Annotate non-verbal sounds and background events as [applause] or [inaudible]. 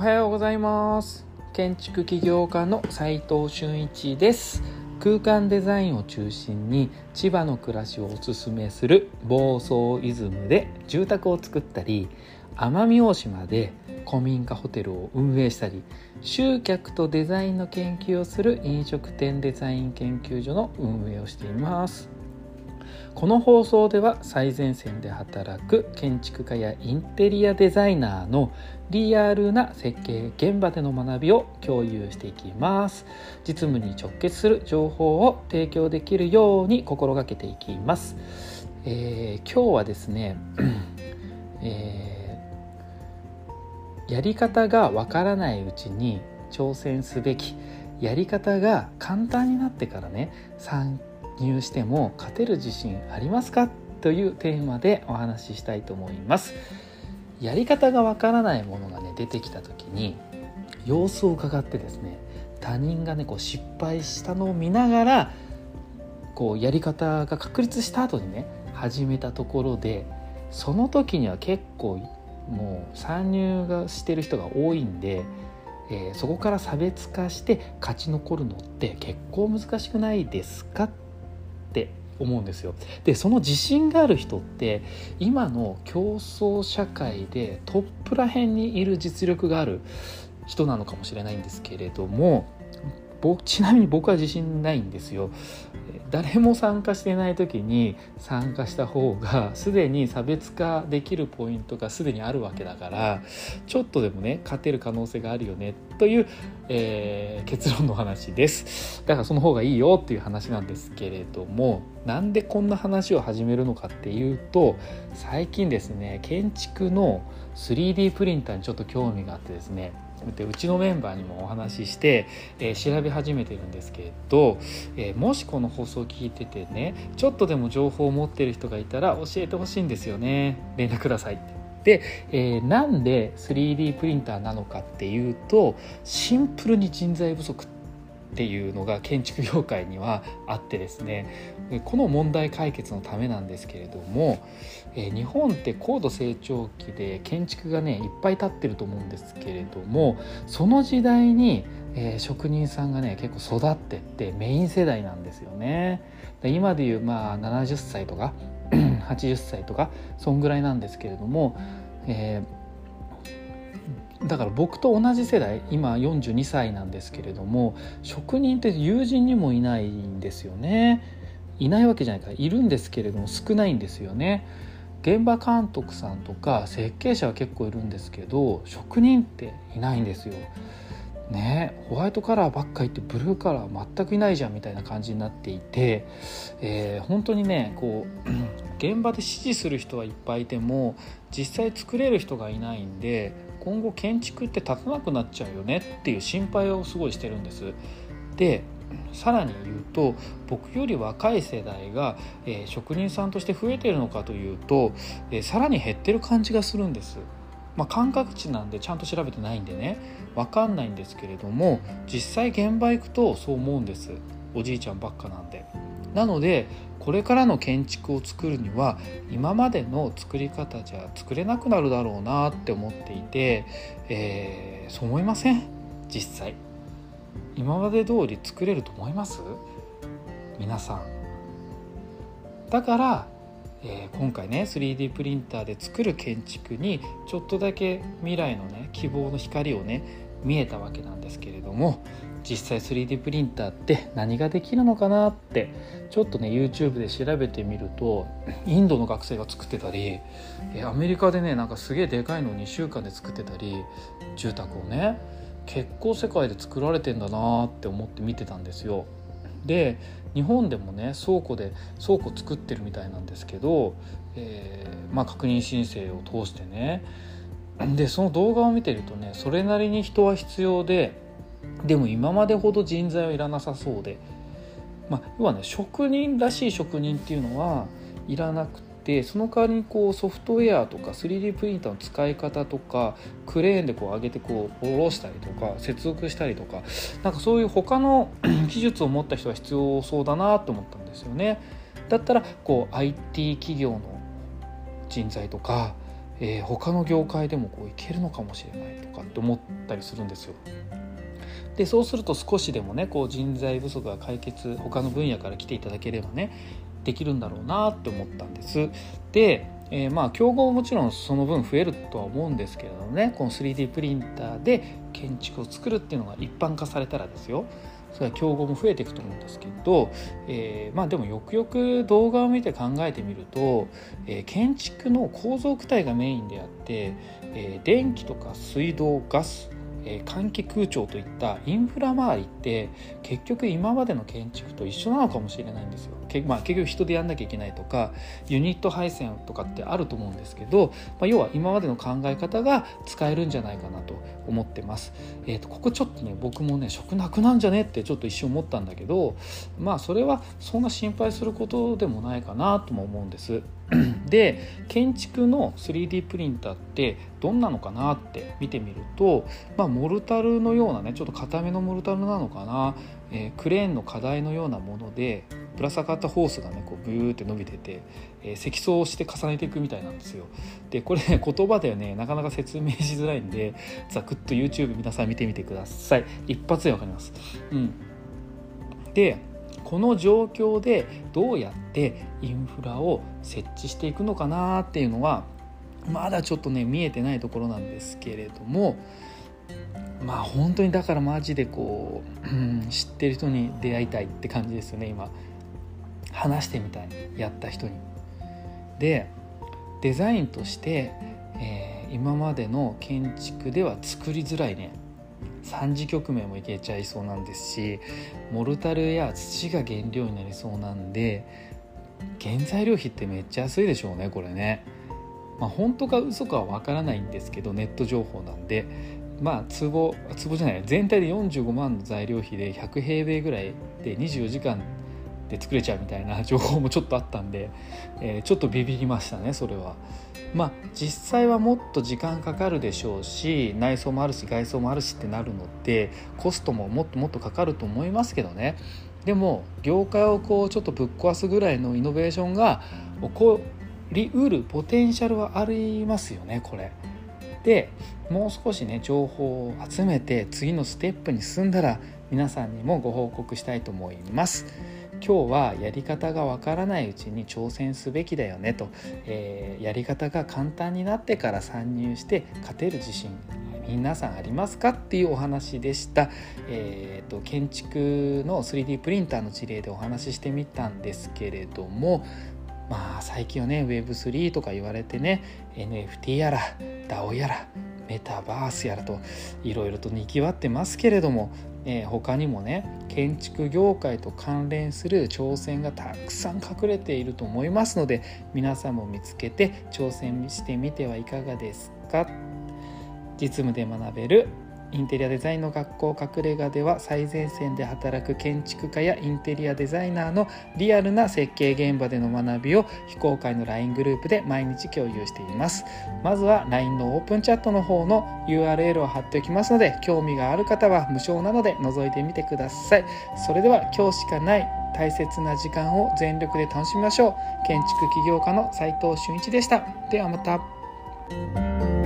おはようございます。建築起業家の斉藤俊一です。空間デザインを中心に千葉の暮らしをおすすめする房総イズムで住宅を作ったり奄美大島で古民家ホテルを運営したり集客とデザインの研究をする飲食店デザイン研究所の運営をしています。この放送では最前線で働く建築家やインテリアデザイナーのリアルな設計現場での学びを共有していきます。実務に直結する情報を提供できるように心がけていきます、えー、今日はですね、[clears throat] えー、やり方がわからないうちに挑戦すべき。やり方が簡単になってからね参入しても勝てる自信ありますかというテーマでお話ししたいと思います。やり方がわからないものがね出てきた時に様子を伺ってですね他人がねこう失敗したのを見ながらこうやり方が確立した後にね始めたところでその時には結構もう参入がしてる人が多いんで、えー、そこから差別化して勝ち残るのって結構難しくないですかっ思うんですよ。でその自信がある人って今の競争社会でトップら辺にいる実力がある人なのかもしれないんですけれども [laughs] ちなみに僕は自信ないんですよ。誰も参加してない時に参加した方がすでに差別化できるポイントがすでにあるわけだからちょっとでもね勝てる可能性があるよねという、えー、結論の話です。だからその方がいいよっていう話なんですけれどもなんでこんな話を始めるのかっていうと最近ですね建築の 3D プリンターにちょっと興味があってですねでうちのメンバーにもお話しして、えー、調べ始めてるんですけど、えー、もしこの放送を聞いててねちょっとでも情報を持ってる人がいたら教えてほしいんですよね。連絡くださいって。で、えー、なんで 3D プリンターなのかっていうとシンプルに人材不足ってっていうのが建築業界にはあってですねこの問題解決のためなんですけれども、え、日本って高度成長期で建築がねいっぱい建ってると思うんですけれどもその時代に、えー、職人さんがね結構育ってってメイン世代なんですよね。で今でいうまあ70歳とか [clears throat] 80歳とかそんぐらいなんですけれども、えー、だから僕と同じ世代今42歳なんですけれども職人って友人にもいないんですよね。いないわけじゃないかいるんですけれども少ないんですよね。現場監督さんとか設計者は結構いるんですけど職人っていないんですよ。ね、ホワイトカラーばっかりってブルーカラー全くいないじゃんみたいな感じになっていて、えー、本当にねこう [clears throat] 現場で指示する人はいっぱいいても実際作れる人がいないんで今後建築って立たなくなっちゃうよねっていう心配をすごいしてるんです。でさらに言うと僕より若い世代が、えー、職人さんとして増えてるのかというと、えー、さらに減ってる感じがするんです。まあ、感覚値なんでちゃんと調べてないんでね分かんないんですけれども実際現場行くとそう思うんですおじいちゃんばっかなんで。なのでこれからの建築を作るには今までの作り方じゃ作れなくなるだろうなって思っていて、えー、そう思いません？実際。今まで通り作れると思います？皆さん。だから、えー、今回ね 3D プリンターで作る建築にちょっとだけ未来のね希望の光をね見えたわけなんですけれども実際 3D プリンターって何ができるのかなってちょっとね YouTube で調べてみるとインドの学生が作ってたりアメリカでねなんかすげえでかいのを2週間で作ってたり住宅をね結構世界で作られてんだなって思って見てたんですよ。で日本でもね倉庫で倉庫作ってるみたいなんですけど、えー、まあ、確認申請を通してねでその動画を見てるとねそれなりに人は必要ででも今までほど人材はいらなさそうで、まあ、要はね職人らしい職人っていうのはいらなくてその代わりにこうソフトウェアとか 3D プリンターの使い方とかクレーンでこう上げてこう下ろしたりとか接続したりとかなんかそういう他の [clears throat] 技術を持った人は必要そうだなと思ったんですよね。だったらこう IT 企業の人材とかえー、他の業界でもこういけるのかもしれないとかって思ったりするんですよ。でそうすると少しでもねこう人材不足が解決他の分野から来ていただければねできるんだろうなって思ったんです。で、えー、まあ競合ももちろんその分増えるとは思うんですけれどもねこの 3D プリンターで建築を作るっていうのが一般化されたらですよそれは競合も増えていくと思うんですけど、えー、まあでもよくよく動画を見て考えてみると、えー、建築の構造躯体がメインであって、えー、電気とか水道ガスえー、換気空調といったインフラ周りって結局今までの建築と一緒なのかもしれないんですよ。けまあ、結局人でやんなきゃいけないとかユニット配線とかってあると思うんですけど、まあ、要は今までの考え方が使えるんじゃないかなと思ってます。えーと、ここちょっとね僕もね食なくなんじゃねってちょっと一瞬思ったんだけどまあそれはそんな心配することでもないかなとも思うんです。[clears throat] で建築の 3D プリンターってどんなのかなって見てみると、まあ、モルタルのようなねちょっと硬めのモルタルなのかな、えー、クレーンの課題のようなものでぶら下がったホースがねこうブーって伸びてて、えー、積層して重ねていくみたいなんですよ。でこれ、ね、[laughs] 言葉ではねなかなか説明しづらいんでざくっと YouTube 皆さん見てみてください。一発でわかります。うん、でこの状況でどうやってインフラを設置していくのかなっていうのはまだちょっとね見えてないところなんですけれどもまあ本当にだからマジでこう、うん、知ってる人に出会いたいって感じですよね今話してみたいやった人に。でデザインとして、えー、今までの建築では作りづらいね3次局面もいけちゃいそうなんですしモルタルや土が原料になりそうなんで原材料費ってめっちゃ安いでしょうねこれね。まあ、本当か嘘かは分からないんですけどネット情報なんでまあ壺壺じゃない全体で45万の材料費で100平米ぐらいで24時間で作れちゃうみたいな [laughs] 情報もちょっとあったんで、えー、ちょっとビビりましたねそれは。まあ実際はもっと時間かかるでしょうし内装もあるし外装もあるしってなるのでコストももっともっとかかると思いますけどねでも業界をこうちょっとぶっ壊すぐらいのイノベーションが起こりうるポテンシャルはありますよねこれ。でもう少しね情報を集めて次のステップに進んだら皆さんにもご報告したいと思います。今日はやり方がわからないうちに挑戦すべきだよねと、えー、やり方が簡単になってから参入して勝てる自信皆さんありますかっていうお話でした、えーと、建築の 3D プリンターの事例でお話ししてみたんですけれどもまあ最近はね Web3 とか言われてね NFT やら DAO やらメタバースやらといろいろとにぎわってますけれどもえー、他にもね建築業界と関連する挑戦がたくさん隠れていると思いますので皆さんも見つけて挑戦してみてはいかがですか？実務で学べるインテリアデザインの学校隠れ家では最前線で働く建築家やインテリアデザイナーのリアルな設計現場での学びを非公開の LINE グループで毎日共有しています。まずは LINE のオープンチャットの方の URL を貼っておきますので興味がある方は無償なので覗いてみてください。それでは今日しかない大切な時間を全力で楽しみましょう。建築起業家の斉藤俊一でした。ではまた。